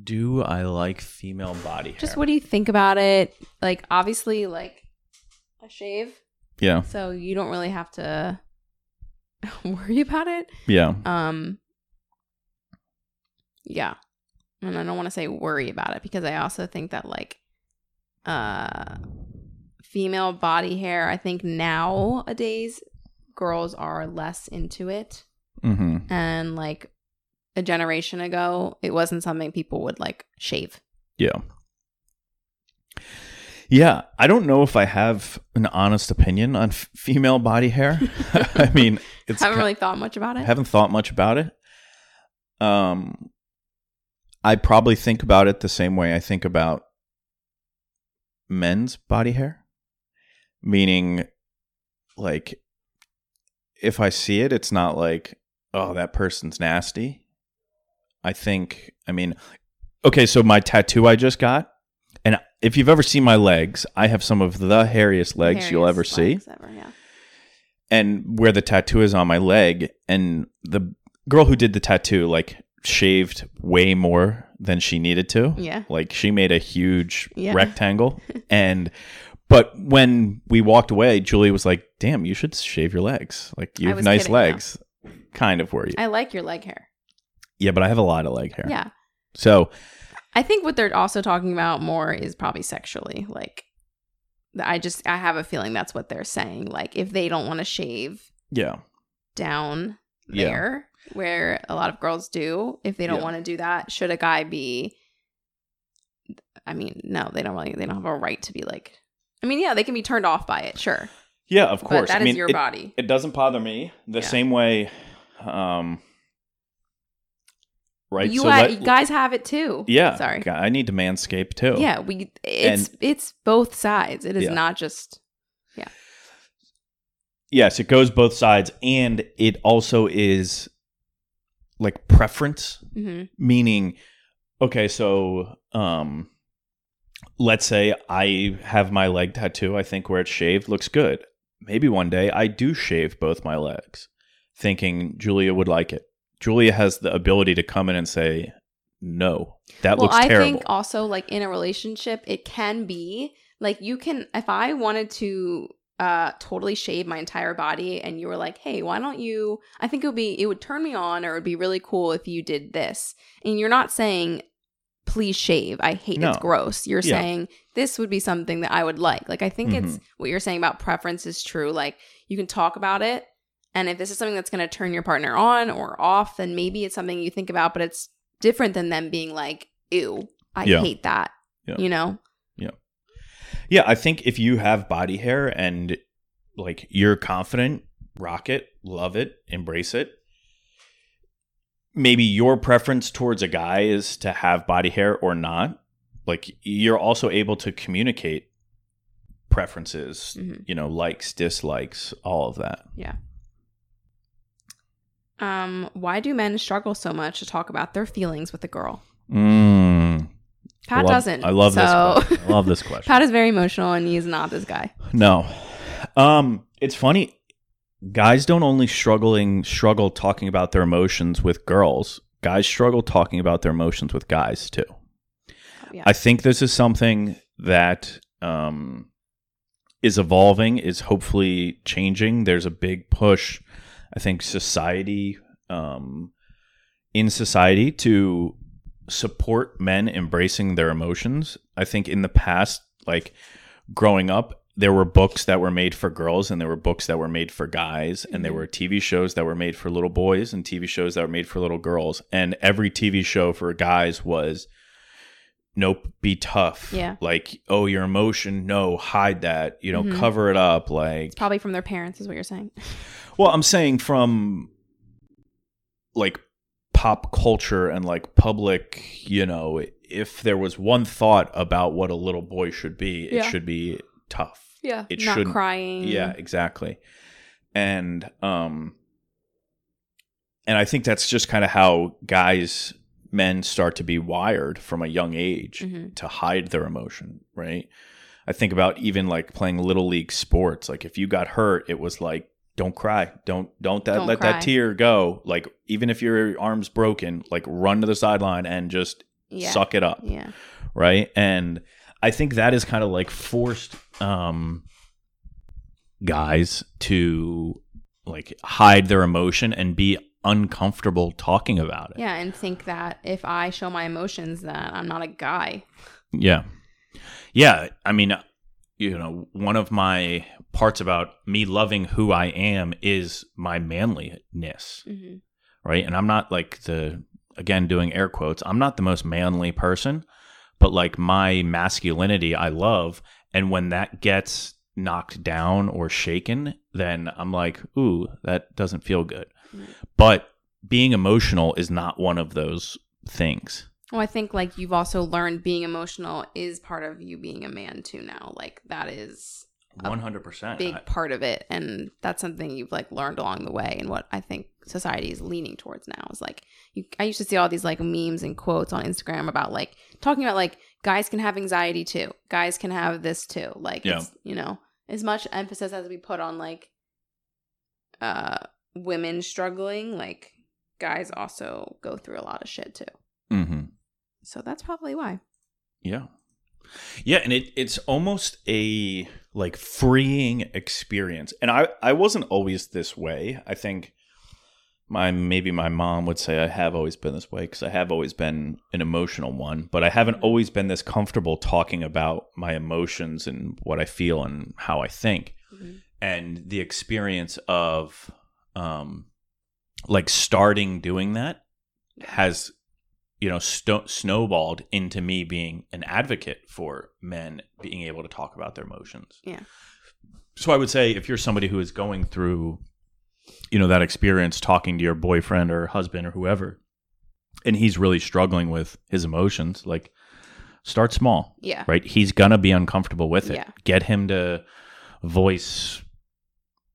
Do I like female body hair? Just what do you think about it? Like, obviously, like a shave, Yeah, so you don't really have to [LAUGHS] worry about it. yeah, Um, yeah, and I don't want to say worry about it because I also think that like, uh, female body hair. I think nowadays girls are less into it, mm-hmm. and like a generation ago, it wasn't something people would like shave. yeah, yeah. I don't know if I have an honest opinion on f- female body hair. [LAUGHS] I mean, it's haven't really thought much about it. I haven't thought much about it. Um, I probably think about it the same way I think about men's body hair, meaning, like, if I see it, it's not like, oh, that person's nasty. I think, I mean, okay, so my tattoo I just got, and if you've ever seen my legs, I have some of the hairiest legs you'll ever see ever, yeah. and where the tattoo is on my leg and the girl who did the tattoo like shaved way more than she needed to Yeah. like she made a huge Yeah. rectangle [LAUGHS] and but when we walked away julie was like damn you should shave your legs like you I have was nice kidding, legs kind of were you I like your leg hair. yeah but i have a lot of leg hair Yeah. so I think what they're also talking about more is probably sexually. Like, I just, I have a feeling that's what they're saying. Like, if they don't want to shave yeah down Yeah. there, where a lot of girls do, if they don't Yeah. want to do that, should a guy be, I mean, no, they don't really, they don't have a right to be like, I mean, yeah, they can be turned off by it, sure. yeah of But course that i is mean your it, body. it doesn't bother me the Yeah. same way um right you so ha- let- guys have it too. Yeah. Sorry. I need to manscape too. Yeah, we it's it's both sides. It is Yeah. not just Yeah. Yes, it goes both sides and it also is like preference, mhm. meaning okay, so um let's say I have my leg tattoo, I think where it's shaved looks good. Maybe one day I do shave both my legs, thinking Julia would like it. Julia has the ability to come in and say, "No, that well, looks I terrible." think also like in a relationship, it can be like you can if I wanted to uh totally shave my entire body and you were like, "Hey, why don't you I think it would be it would turn me on or it would be really cool if you did this." And you're not saying please shave. I hate No. it's gross. You're Yeah. saying this would be something that I would like. Like I think it's Mm-hmm. what you're saying about preference is true. Like you can talk about it and if this is something that's going to turn your partner on or off, then maybe it's something you think about, but it's different than them being like, ew, I Yeah. hate that. Yeah. You know? Yeah. Yeah, I think if you have body hair and like you're confident, rock it, love it, embrace it. Maybe your preference towards a guy is to have body hair or not. Like you're also able to communicate preferences, Mhm. you know, likes, dislikes, all of that. Yeah. Um, why do men struggle so much to talk about their feelings with a girl? Mm. Pat love, doesn't. I love so this. Question. I love this [LAUGHS] question. Pat is very emotional and he's not this guy. No. Um it's funny guys don't only struggling struggle talking about their emotions with girls. Guys struggle talking about their emotions with guys too. Yeah. I think this is something that um is evolving, is hopefully changing. There's a big push I think society um in society to support men embracing their emotions. I think in the past like growing up there were books that were made for girls and there were books that were made for guys and there Mhm. were TV shows that were made for little boys and TV shows that were made for little girls and every TV show for guys was nope be tough Yeah. like oh your emotion no hide that you know Mhm. cover it up like It's probably from their parents, is what you're saying. [LAUGHS] well i'm saying from like pop culture and like public you know if there was one thought about what a little boy should be it Yeah. should be tough Yeah. It not shouldn't- crying. yeah, exactly. And um and I think that's just kind of how guys men start to be wired from a young age Mhm. to hide their emotion, right? I think about even like playing little league sports. Like if you got hurt, it was like don't cry, don't don't that Don't let cry. that tear go. Like even if your arm's broken, like run to the sideline and just Yeah. suck it up, Yeah. right? And I think that is kind of like forced um guys to like hide their emotion and be uncomfortable talking about it. Yeah, and think that if I show my emotions, that I'm not a guy. Yeah. Yeah. I mean, you know, one of my parts about me loving who I am is my manliness, hmm right? And I'm not like the, again, doing air quotes, I'm not the most manly person, but like my masculinity I love. And when that gets knocked down or shaken, then I'm like, ooh, that doesn't feel good. Mhm. But being emotional is not one of those things. Well, I think like you've also learned being emotional is part of you being a man too now. Like that is 100% big I- part of it and that's something you've like learned along the way and what I think society is leaning towards now is like you I used to see all these like memes and quotes on Instagram about like talking about like guys can have anxiety too. Guys can have this too. Like Yeah. it's you know, as much emphasis as we put on like uh women struggling, like guys also go through a lot of shit too. Mhm. So that's probably why. Yeah. Yeah, and it it's almost a like freeing experience. And I I wasn't always this way. I think my maybe my mom would say I have always been this way cuz I have always been an emotional one, but I haven't always been this comfortable talking about my emotions and what I feel and how I think. And the experience of um like starting doing that has you know snowballed into me being an advocate for men being able to talk about their emotions Yeah. so i would say if you're somebody who is going through you know that experience talking to your boyfriend or husband or whoever and he's really struggling with his emotions like start small Yeah. right he's gonna be uncomfortable with it Yeah. get him to voice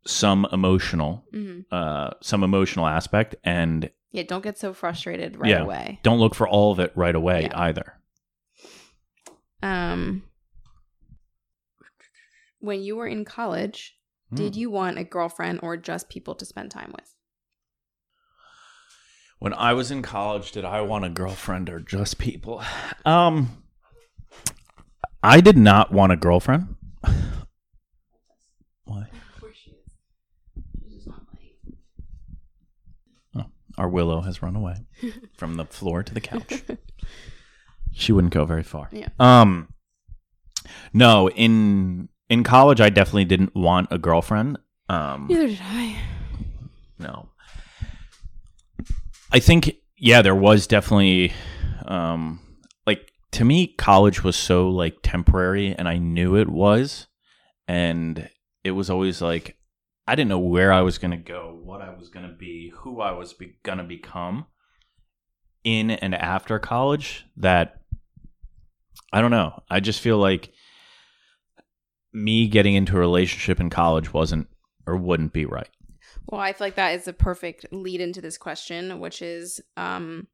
some emotional hmm uh some emotional aspect and Yeah, don't get so frustrated right Yeah. away. don't look for all of it right away Yeah. either Um when you were in college, did Hmm. you want a girlfriend or just people to spend time with? When I was in college, did I want a girlfriend or just people? Um I did not want a girlfriend. [SIGHS] Why? Where she is. She's just not playing. Our Willow has run away [LAUGHS] from the floor to the couch. [LAUGHS] She wouldn't go very far. Yeah. Um No, in in college I definitely didn't want a girlfriend. Um Neither did I. no. I think yeah, there was definitely um like to me college was so like temporary and I knew it was and it was always like I didn't know where I was going to go, what I was going to be, who I was be- going to become in and after college that I don't know. I just feel like me getting into a relationship in college wasn't or wouldn't be right. Well, I feel like that is a perfect lead into this question, which is um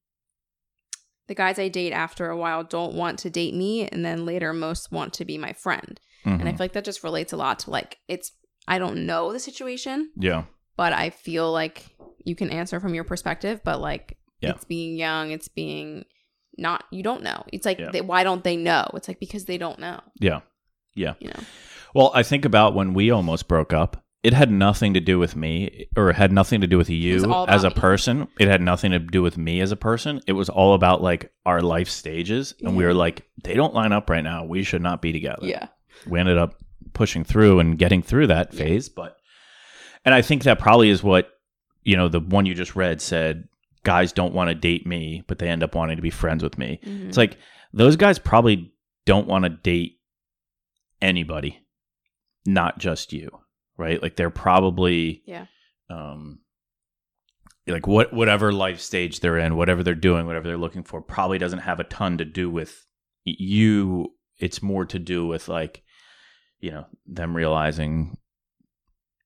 the guys I date after a while don't want to date me and then later most want to be my friend. And I Mhm. feel like that just relates a lot to like it's I don't know the situation, yeah. but I feel like you can answer from your perspective, but like Yeah. it's being young, it's being not you don't know. It's like Yeah. they, why don't they know? It's like because they don't know, Yeah. Yeah. you know. Well, I think about when we almost broke up. It had nothing to do with me, or it had nothing to do with you all as a me. person. It had nothing to do with me as a person. It was all about like our life stages, and we were like, they don't line up right now. We should not be together. Yeah. we ended up pushing through and getting through that phase, but and I think that probably is what you know the one you just read said. Guys don't want to date me, but they end up wanting to be friends with me. Mhm. It's like those guys probably don't want to date anybody, not just you, right? Like they're probably Yeah. um like what whatever life stage they're in, whatever they're doing, whatever they're looking for probably doesn't have a ton to do with you. It's more to do with like you know, them realizing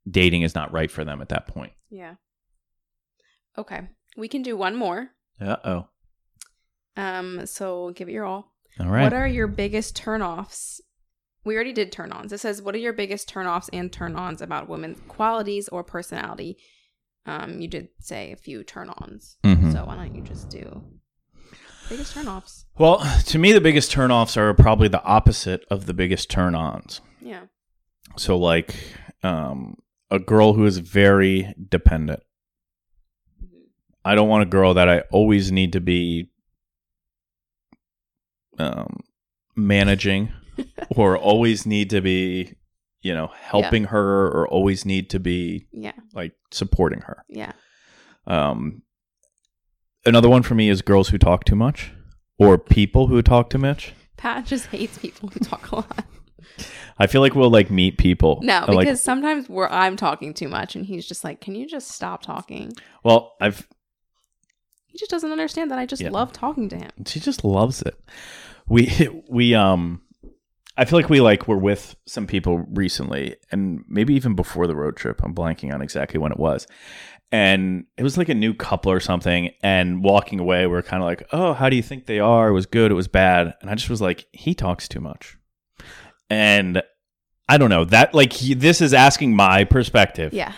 dating is not right for them at that point. Yeah. Okay. We can do one more. Uh-oh. Um, so give it your all. All right. What are your biggest turnoffs we already did turn ons. It says, What are your biggest turn offs and turn ons about women's qualities or personality? Um, you did say a few turn ons. Mhm. So why don't you just do biggest turn offs? Well, to me, the biggest turn offs are probably the opposite of the biggest turn ons. Yeah. So, like, um, a girl who is very dependent. I don't want a girl that I always need to be um, managing [LAUGHS] or always need to be, you know, helping her or always need to be Yeah. like supporting her. Yeah. Um, another one for me is girls who talk too much or people who talk too much. Pat just hates people who talk a lot. I feel like we'll like meet people. No, and, like, because sometimes where I'm talking too much and he's just like, Can you just stop talking? well, I've He just doesn't understand that I just Yeah. love talking to him. she just loves it. We [LAUGHS] we um I feel like we like were with some people recently and maybe even before the road trip. I'm blanking on exactly when it was. And it was like a new couple or something and walking away we are kind of like, "Oh, how do you think they are? It was good, it was bad." And I just was like, "He talks too much." And I don't know. That like he, this is asking my perspective. Yeah.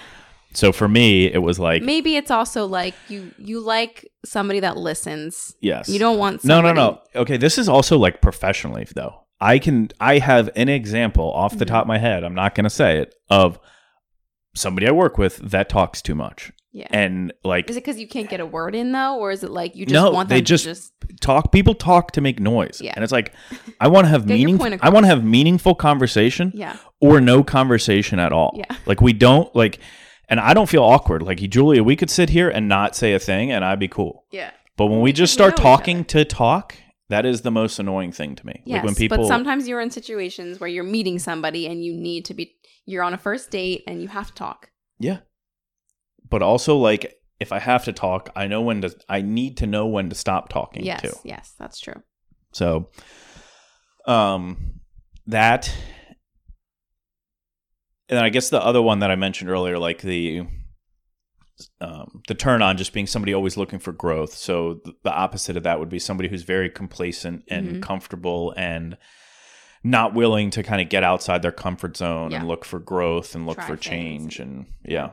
So for me, it was like, Maybe it's also like you you like somebody that listens. yes. You don't want No, no, no. Okay, this is also like professionally though. I can I have an example off the Mhm. top of my head. I'm not going to say it of somebody I work with that talks too much. Yeah. And like is it because you can't get a word in though, or is it like you just No, want they them just- to just talk people talk to make noise. Yeah. And it's like I want to have [LAUGHS] meaning I want to have meaningful conversation yeah or no conversation at all. Yeah. Like we don't like and I don't feel awkward. Like Julia, we could sit here and not say a thing and I'd be cool. yeah But when we just start talking to talk, that is the most annoying thing to me. yes. like when people but sometimes you're in situations where you're meeting somebody and you need to be you're on a first date and you have to talk. Yeah. But also like if I have to talk, I know when to I need to know when to stop talking Yes, too. yes, that's true. So um that and then I guess the other one that I mentioned earlier, like the um, the turn on just being somebody always looking for growth. So th- the opposite of that would be somebody who's very complacent and Mhm. comfortable and not willing to kind of get outside their comfort zone Yeah. and look for growth and look Try for things. change and yeah.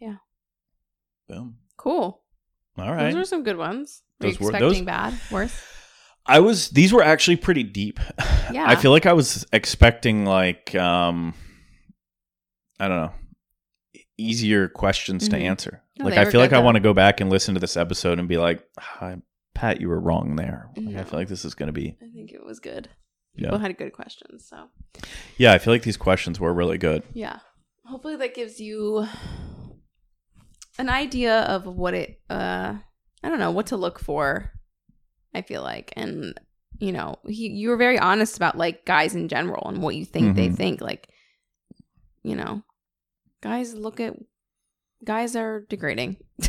Yeah. Boom. Cool. All right. Those are some good ones. Were Those you were- expecting those- bad? Worse? I was these were actually pretty deep. [LAUGHS] Yeah. I feel like I was expecting like um I don't know easier questions to Mhm. answer. No, like I feel like I want to go back and listen to this episode and be like, Hi, Pat, you were wrong there. Like, I feel like this is going to be I think it was good. Yeah. People had good questions. So, Yeah, I feel like these questions were really good. yeah. Hopefully that gives you an idea of what it, uh, I don't know, what to look for. I feel like. And, you know, he, you were very honest about like guys in general and what you think they Mhm. think. Like, you know, guys look at, guys are degrading. [LAUGHS]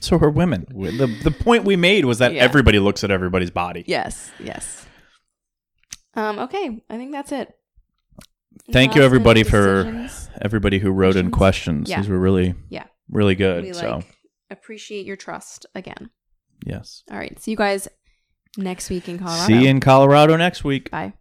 So are women. The the point we made was that Yeah. everybody looks at everybody's body. yes. Yes. Um, okay. I think that's it. Thank you everybody for decisions. everybody who wrote in Questions? questions. Yeah. These were really Yeah. really good. we so, like appreciate your trust again. yes. All right. See you guys next week in Colorado. See you in Colorado next week. Bye.